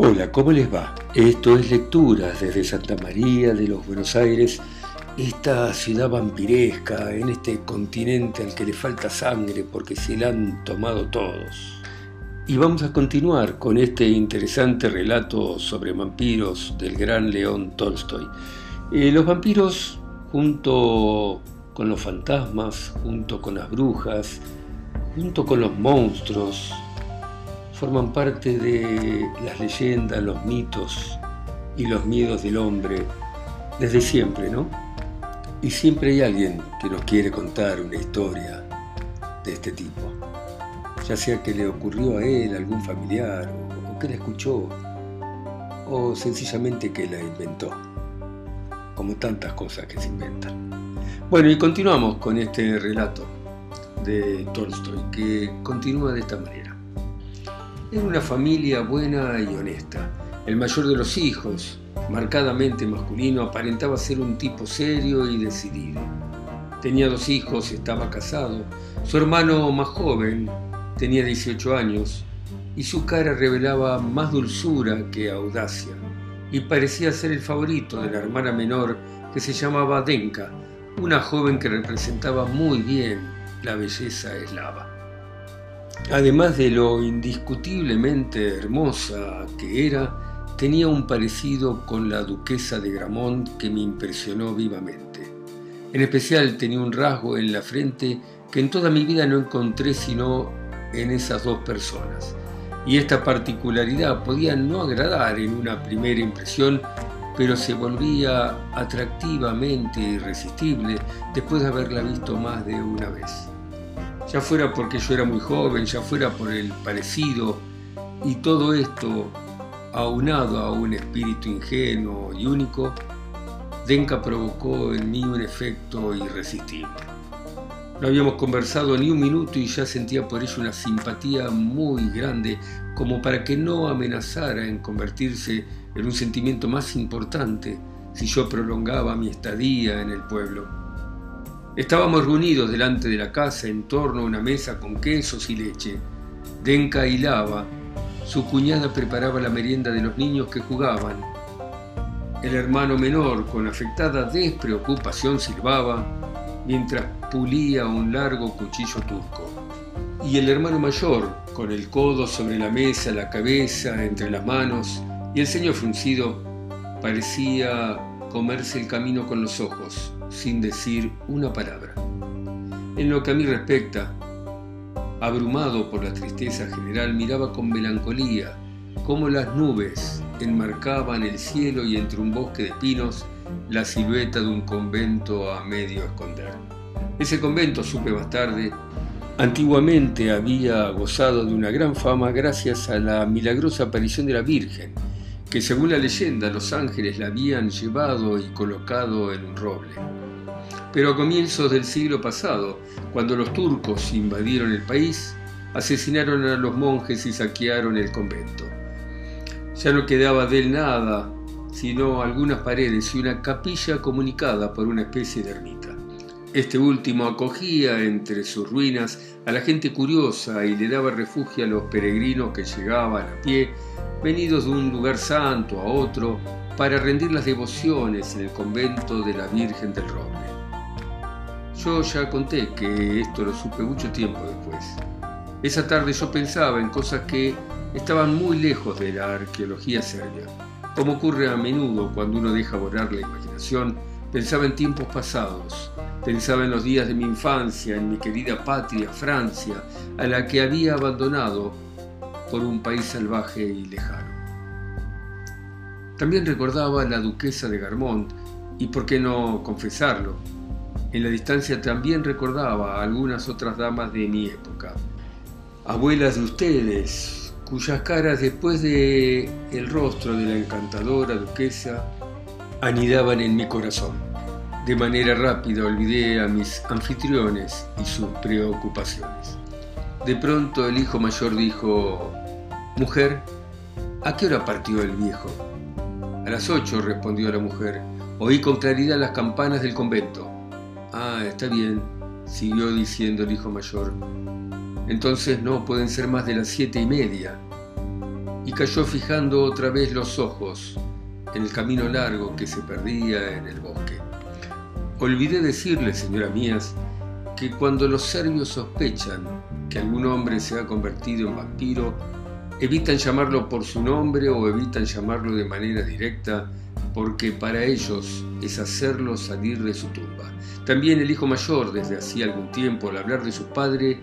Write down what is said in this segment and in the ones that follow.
Hola, ¿cómo les va? Esto es Lecturas desde Santa María de los Buenos Aires, esta ciudad vampiresca en este continente al que le falta sangre porque se la han tomado todos. Y vamos a continuar con este interesante relato sobre vampiros del gran León Tolstoy. Eh, los vampiros, junto con los fantasmas, junto con las brujas, junto con los monstruos, forman parte de las leyendas, los mitos y los miedos del hombre desde siempre, ¿no? Y siempre hay alguien que nos quiere contar una historia de este tipo, ya sea que le ocurrió a él, a algún familiar, o que la escuchó, o sencillamente que la inventó, como tantas cosas que se inventan. Bueno, y continuamos con este relato de Tolstoy, que continúa de esta manera. Era una familia buena y honesta. El mayor de los hijos, marcadamente masculino, aparentaba ser un tipo serio y decidido. Tenía dos hijos, estaba casado. Su hermano más joven tenía 18 años y su cara revelaba más dulzura que audacia y parecía ser el favorito de la hermana menor que se llamaba Denka, una joven que representaba muy bien la belleza eslava. Además de lo indiscutiblemente hermosa que era, tenía un parecido con la duquesa de Gramont que me impresionó vivamente. En especial tenía un rasgo en la frente que en toda mi vida no encontré sino en esas dos personas. Y esta particularidad podía no agradar en una primera impresión, pero se volvía atractivamente irresistible después de haberla visto más de una vez ya fuera porque yo era muy joven, ya fuera por el parecido, y todo esto aunado a un espíritu ingenuo y único, Denka provocó en mí un efecto irresistible. No habíamos conversado ni un minuto y ya sentía por ello una simpatía muy grande como para que no amenazara en convertirse en un sentimiento más importante si yo prolongaba mi estadía en el pueblo. Estábamos reunidos delante de la casa en torno a una mesa con quesos y leche. Denka hilaba. Su cuñada preparaba la merienda de los niños que jugaban. El hermano menor, con afectada despreocupación, silbaba mientras pulía un largo cuchillo turco. Y el hermano mayor, con el codo sobre la mesa, la cabeza entre las manos y el ceño fruncido, parecía comerse el camino con los ojos sin decir una palabra. En lo que a mí respecta, abrumado por la tristeza general, miraba con melancolía cómo las nubes enmarcaban el cielo y entre un bosque de pinos la silueta de un convento a medio esconder. Ese convento, supe más tarde, antiguamente había gozado de una gran fama gracias a la milagrosa aparición de la Virgen, que según la leyenda los ángeles la habían llevado y colocado en un roble. Pero a comienzos del siglo pasado, cuando los turcos invadieron el país, asesinaron a los monjes y saquearon el convento. Ya no quedaba de él nada, sino algunas paredes y una capilla comunicada por una especie de ermita. Este último acogía entre sus ruinas a la gente curiosa y le daba refugio a los peregrinos que llegaban a pie, venidos de un lugar santo a otro, para rendir las devociones en el convento de la Virgen del Roble. Yo ya conté que esto lo supe mucho tiempo después. Esa tarde yo pensaba en cosas que estaban muy lejos de la arqueología serbia. Como ocurre a menudo cuando uno deja borrar la imaginación, pensaba en tiempos pasados, pensaba en los días de mi infancia, en mi querida patria, Francia, a la que había abandonado por un país salvaje y lejano. También recordaba la duquesa de Garmont, y por qué no confesarlo, en la distancia también recordaba a algunas otras damas de mi época, abuelas de ustedes, cuyas caras después de el rostro de la encantadora duquesa anidaban en mi corazón. De manera rápida olvidé a mis anfitriones y sus preocupaciones. De pronto el hijo mayor dijo, Mujer, ¿a qué hora partió el viejo? A las ocho, respondió la mujer. Oí con claridad las campanas del convento. Ah, está bien, siguió diciendo el hijo mayor. Entonces no pueden ser más de las siete y media. y cayó fijando otra vez los ojos en el camino largo que se perdía en el bosque. Olvidé decirle, señora mías, que cuando los serbios sospechan que algún hombre se ha convertido en vampiro, evitan llamarlo por su nombre o evitan llamarlo de manera directa porque para ellos es hacerlo salir de su tumba. También el hijo mayor, desde hacía algún tiempo, al hablar de su padre,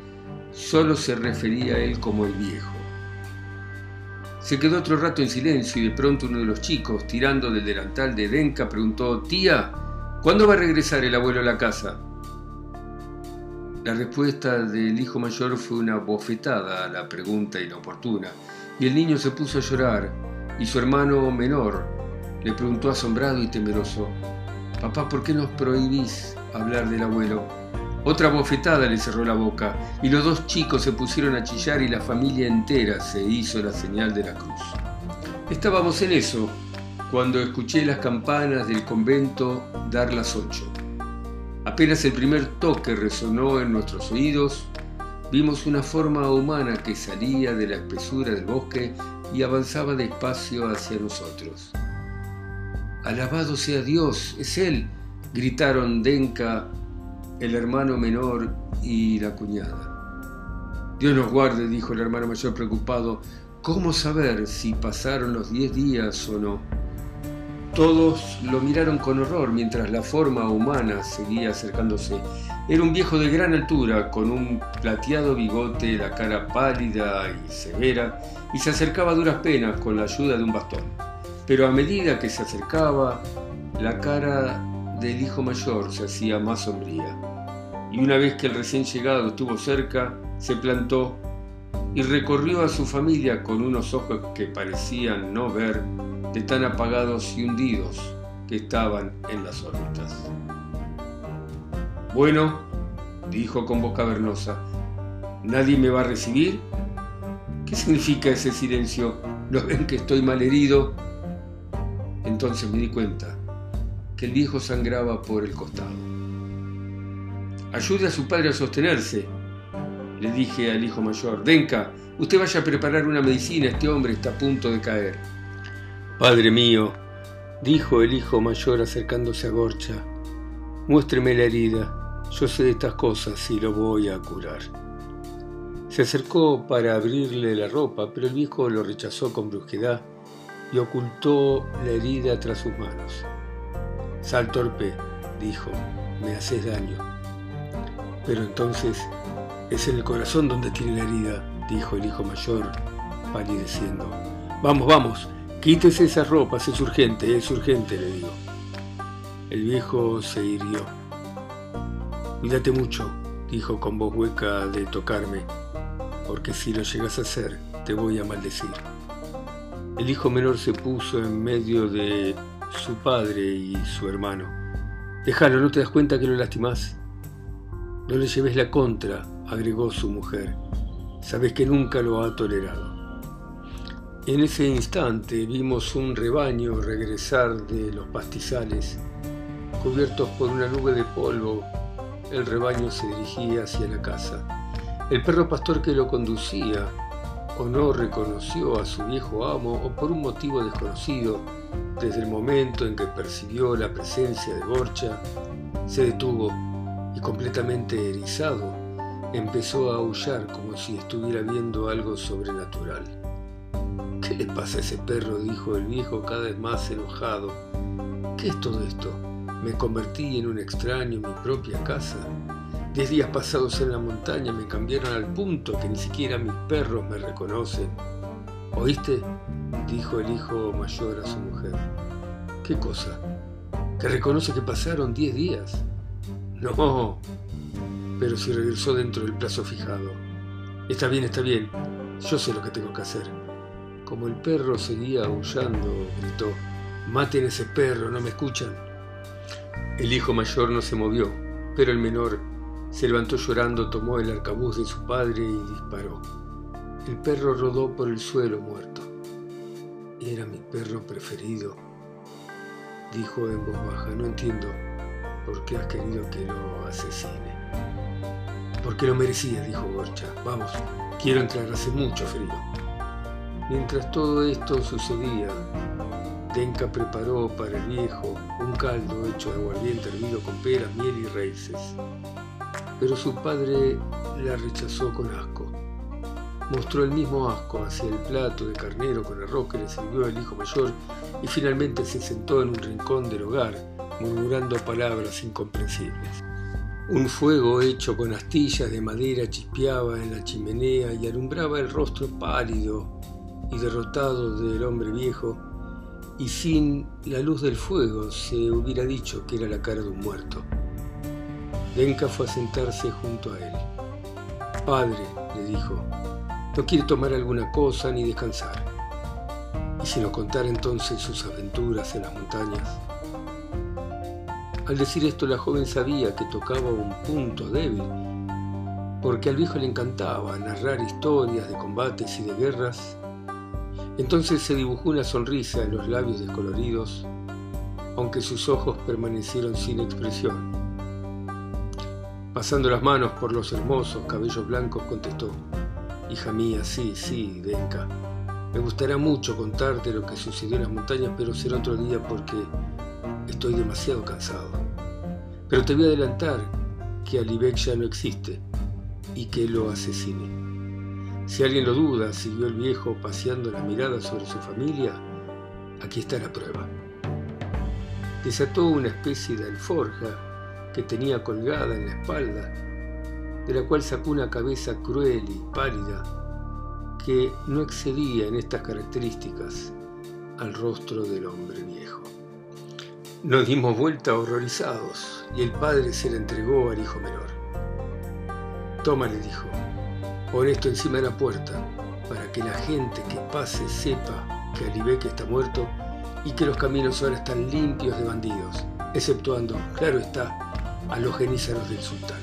solo se refería a él como el viejo. Se quedó otro rato en silencio y de pronto uno de los chicos, tirando del delantal de Denka, preguntó, Tía, ¿cuándo va a regresar el abuelo a la casa? La respuesta del hijo mayor fue una bofetada a la pregunta inoportuna, y el niño se puso a llorar, y su hermano menor le preguntó asombrado y temeroso, Papá, ¿por qué nos prohibís hablar del abuelo? Otra bofetada le cerró la boca y los dos chicos se pusieron a chillar y la familia entera se hizo la señal de la cruz. Estábamos en eso cuando escuché las campanas del convento dar las ocho. Apenas el primer toque resonó en nuestros oídos, vimos una forma humana que salía de la espesura del bosque y avanzaba despacio hacia nosotros. Alabado sea Dios, es Él, gritaron Denka, el hermano menor y la cuñada. Dios nos guarde, dijo el hermano mayor preocupado, ¿cómo saber si pasaron los diez días o no? Todos lo miraron con horror mientras la forma humana seguía acercándose. Era un viejo de gran altura, con un plateado bigote, la cara pálida y severa, y se acercaba a duras penas con la ayuda de un bastón. Pero a medida que se acercaba, la cara del hijo mayor se hacía más sombría. Y una vez que el recién llegado estuvo cerca, se plantó y recorrió a su familia con unos ojos que parecían no ver de tan apagados y hundidos que estaban en las órbitas. Bueno, dijo con voz cavernosa, ¿nadie me va a recibir? ¿Qué significa ese silencio? ¿No ven que estoy mal herido? Entonces me di cuenta que el viejo sangraba por el costado. Ayude a su padre a sostenerse, le dije al hijo mayor. Denka, usted vaya a preparar una medicina, este hombre está a punto de caer. Padre mío, dijo el hijo mayor acercándose a Gorcha, muéstreme la herida, yo sé de estas cosas y lo voy a curar. Se acercó para abrirle la ropa, pero el viejo lo rechazó con brusquedad y ocultó la herida tras sus manos. Sal torpe, dijo, me haces daño. Pero entonces es en el corazón donde tiene la herida, dijo el hijo mayor, palideciendo. Vamos, vamos, quítese esas ropas, es urgente, es urgente, le digo. El viejo se hirió. Cuídate mucho, dijo con voz hueca de tocarme, porque si lo llegas a hacer, te voy a maldecir. El hijo menor se puso en medio de su padre y su hermano. Déjalo, ¿no te das cuenta que lo lastimás? No le lleves la contra, agregó su mujer. Sabes que nunca lo ha tolerado. En ese instante vimos un rebaño regresar de los pastizales. Cubiertos por una nube de polvo, el rebaño se dirigía hacia la casa. El perro pastor que lo conducía o no reconoció a su viejo amo o por un motivo desconocido, desde el momento en que percibió la presencia de Gorcha, se detuvo y completamente erizado empezó a aullar como si estuviera viendo algo sobrenatural. ¿Qué le pasa a ese perro? dijo el viejo cada vez más enojado. ¿Qué es todo esto? ¿Me convertí en un extraño en mi propia casa? Diez días pasados en la montaña me cambiaron al punto que ni siquiera mis perros me reconocen. ¿Oíste? dijo el hijo mayor a su mujer. ¿Qué cosa? ¿Que reconoce que pasaron diez días? No, pero si regresó dentro del plazo fijado. Está bien, está bien, yo sé lo que tengo que hacer. Como el perro seguía aullando, gritó, maten a ese perro, ¿no me escuchan? El hijo mayor no se movió, pero el menor se levantó llorando, tomó el arcabuz de su padre y disparó. El perro rodó por el suelo muerto. Era mi perro preferido, dijo en voz baja. No entiendo por qué has querido que lo asesine. Porque lo merecía, dijo Gorcha. Vamos, quiero entrar, hace mucho frío. Mientras todo esto sucedía, Denka preparó para el viejo un caldo hecho de aguardiente hervido con peras, miel y raíces. Pero su padre la rechazó con asco. Mostró el mismo asco hacia el plato de carnero con arroz que le sirvió el hijo mayor y finalmente se sentó en un rincón del hogar, murmurando palabras incomprensibles. Un fuego hecho con astillas de madera chispeaba en la chimenea y alumbraba el rostro pálido y derrotado del hombre viejo, y sin la luz del fuego se hubiera dicho que era la cara de un muerto. Denka fue a sentarse junto a él. Padre, le dijo, no quiere tomar alguna cosa ni descansar. ¿Y si nos contara entonces sus aventuras en las montañas? Al decir esto, la joven sabía que tocaba un punto débil, porque al viejo le encantaba narrar historias de combates y de guerras entonces se dibujó una sonrisa en los labios descoloridos, aunque sus ojos permanecieron sin expresión. Pasando las manos por los hermosos cabellos blancos, contestó, Hija mía, sí, sí, Denka. Me gustaría mucho contarte lo que sucedió en las montañas, pero será otro día porque estoy demasiado cansado. Pero te voy a adelantar que Alibek ya no existe y que lo asesine. Si alguien lo duda, siguió el viejo paseando la mirada sobre su familia, aquí está la prueba. Desató una especie de alforja que tenía colgada en la espalda, de la cual sacó una cabeza cruel y pálida que no excedía en estas características al rostro del hombre viejo. Nos dimos vuelta horrorizados y el padre se le entregó al hijo menor. Toma, le dijo, Pon esto encima de la puerta para que la gente que pase sepa que Alibeque está muerto y que los caminos ahora están limpios de bandidos, exceptuando, claro está, a los genízaros del sultán.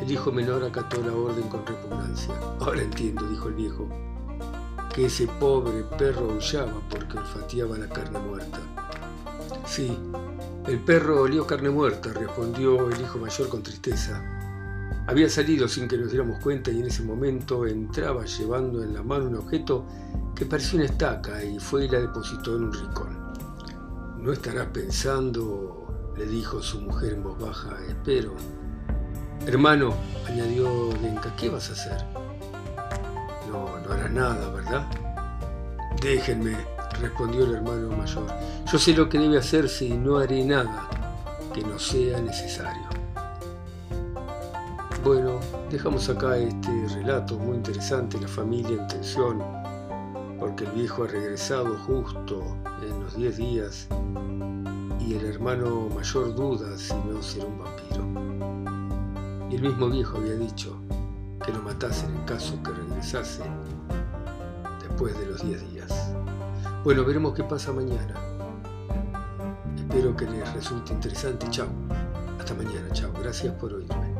El hijo menor acató la orden con repugnancia. Ahora entiendo, dijo el viejo, que ese pobre perro aullaba porque olfateaba la carne muerta. Sí, el perro olió carne muerta, respondió el hijo mayor con tristeza. Había salido sin que nos diéramos cuenta y en ese momento entraba llevando en la mano un objeto que parecía una estaca y fue y la depositó en un rincón. No estarás pensando, le dijo su mujer en voz baja, espero. Hermano, añadió Lenka, ¿qué vas a hacer? No, no harás nada, ¿verdad? Déjenme, respondió el hermano mayor. Yo sé lo que debe hacerse y no haré nada que no sea necesario. Bueno, dejamos acá este relato muy interesante, la familia en tensión, porque el viejo ha regresado justo en los 10 días y el hermano mayor duda si no será un vampiro. Y el mismo viejo había dicho que lo matasen en caso que regresase después de los 10 días. Bueno, veremos qué pasa mañana. Espero que les resulte interesante. Chao. Hasta mañana. Chao. Gracias por oírme.